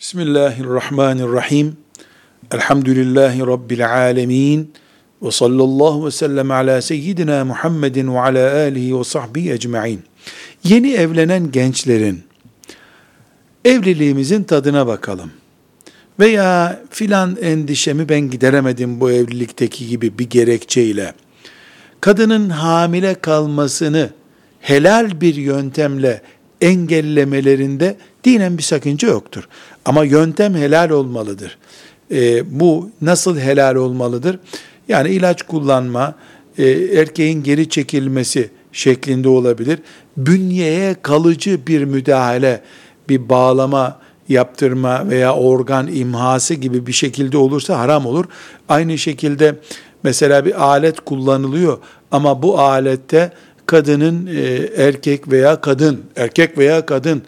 Bismillahirrahmanirrahim. Elhamdülillahi Rabbil alemin. Ve sallallahu ve sellem ala seyyidina Muhammedin ve ala alihi ve sahbihi ecma'in. Yeni evlenen gençlerin evliliğimizin tadına bakalım. Veya filan endişemi ben gideremedim bu evlilikteki gibi bir gerekçeyle. Kadının hamile kalmasını helal bir yöntemle engellemelerinde dinen bir sakınca yoktur. Ama yöntem helal olmalıdır. E, bu nasıl helal olmalıdır? Yani ilaç kullanma, e, erkeğin geri çekilmesi şeklinde olabilir. Bünyeye kalıcı bir müdahale, bir bağlama yaptırma veya organ imhası gibi bir şekilde olursa haram olur. Aynı şekilde mesela bir alet kullanılıyor ama bu alette kadının e, erkek veya kadın, erkek veya kadın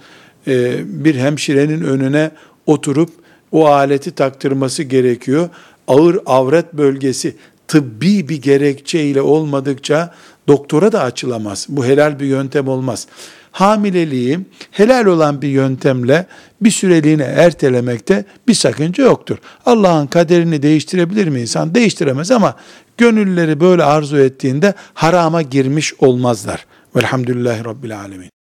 e, bir hemşirenin önüne oturup o aleti taktırması gerekiyor. Ağır avret bölgesi tıbbi bir gerekçeyle olmadıkça doktora da açılamaz. Bu helal bir yöntem olmaz. Hamileliği helal olan bir yöntemle bir süreliğine ertelemekte bir sakınca yoktur. Allah'ın kaderini değiştirebilir mi insan? Değiştiremez ama gönülleri böyle arzu ettiğinde harama girmiş olmazlar. Velhamdülillahi Rabbil Alemin.